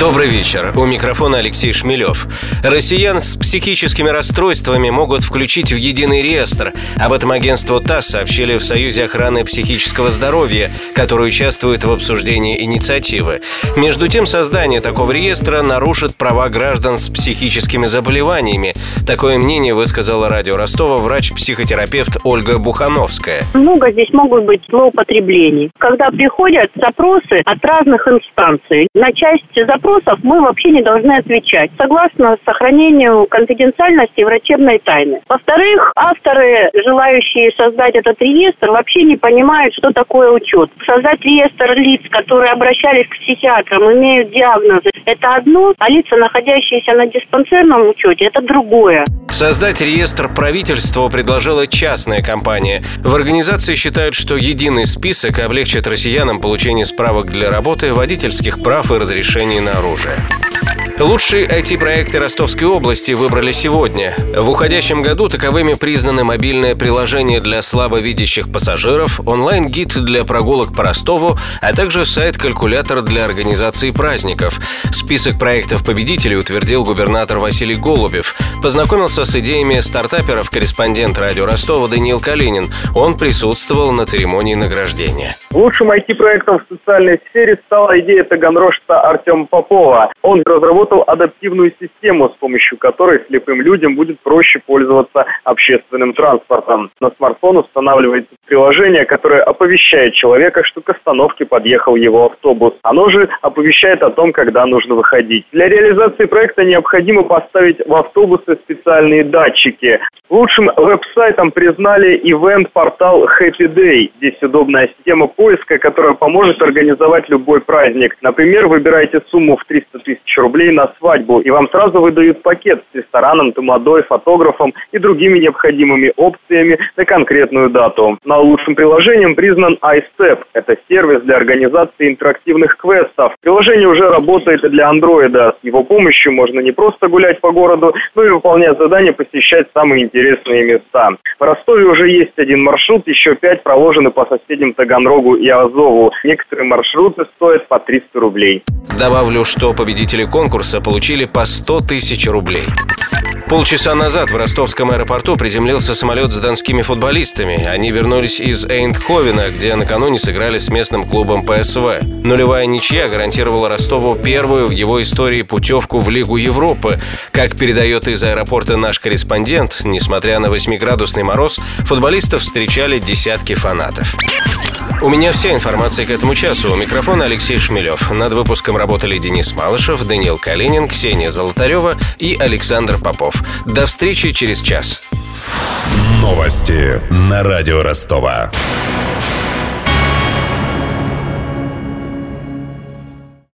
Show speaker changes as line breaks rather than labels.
Добрый вечер. У микрофона Алексей Шмелев. Россиян с психическими расстройствами могут включить в единый реестр. Об этом агентство ТАСС сообщили в Союзе охраны психического здоровья, который участвует в обсуждении инициативы. Между тем, создание такого реестра нарушит права граждан с психическими заболеваниями. Такое мнение высказала радио Ростова врач-психотерапевт Ольга Бухановская.
Много здесь могут быть злоупотреблений. Когда приходят запросы от разных инстанций, на часть запросов вопросов мы вообще не должны отвечать, согласно сохранению конфиденциальности врачебной тайны. Во-вторых, авторы, желающие создать этот реестр, вообще не понимают, что такое учет. Создать реестр лиц, которые обращались к психиатрам, имеют диагнозы, это одно, а лица, находящиеся на диспансерном учете, это другое.
Создать реестр правительства предложила частная компания. В организации считают, что единый список облегчит россиянам получение справок для работы, водительских прав и разрешений на оружие. Лучшие IT-проекты Ростовской области выбрали сегодня. В уходящем году таковыми признаны мобильное приложение для слабовидящих пассажиров, онлайн-гид для прогулок по Ростову, а также сайт-калькулятор для организации праздников. Список проектов-победителей утвердил губернатор Василий Голубев. Познакомился с идеями стартаперов корреспондент радио Ростова Даниил Калинин. Он присутствовал на церемонии награждения.
Лучшим IT-проектом в социальной сфере стала идея таганрожца Артема Попова. Он разработал разработал адаптивную систему, с помощью которой слепым людям будет проще пользоваться общественным транспортом. На смартфон устанавливается приложение, которое оповещает человека, что к остановке подъехал его автобус. Оно же оповещает о том, когда нужно выходить. Для реализации проекта необходимо поставить в автобусы специальные датчики. Лучшим веб-сайтом признали ивент-портал Happy Day. Здесь удобная система поиска, которая поможет организовать любой праздник. Например, выбирайте сумму в 300 тысяч рублей на свадьбу, и вам сразу выдают пакет с рестораном, тамадой, фотографом и другими необходимыми опциями на конкретную дату. На лучшим приложением признан iStep. Это сервис для организации интерактивных квестов. Приложение уже работает для андроида. С его помощью можно не просто гулять по городу, но и выполнять задания, посещать самые интересные места. В Ростове уже есть один маршрут, еще пять проложены по соседним Таганрогу и Азову. Некоторые маршруты стоят по 300 рублей.
Добавлю, что победители конкурса получили по 100 тысяч рублей. Полчаса назад в ростовском аэропорту приземлился самолет с донскими футболистами. Они вернулись из Эйндховена, где накануне сыграли с местным клубом ПСВ. Нулевая ничья гарантировала Ростову первую в его истории путевку в Лигу Европы. Как передает из аэропорта наш корреспондент, несмотря на 8-градусный мороз, футболистов встречали десятки фанатов. У меня вся информация к этому часу. У микрофона Алексей Шмелев. Над выпуском работали Денис Малышев, Даниил Калинин, Ксения Золотарева и Александр Попов. До встречи через час.
Новости на радио Ростова.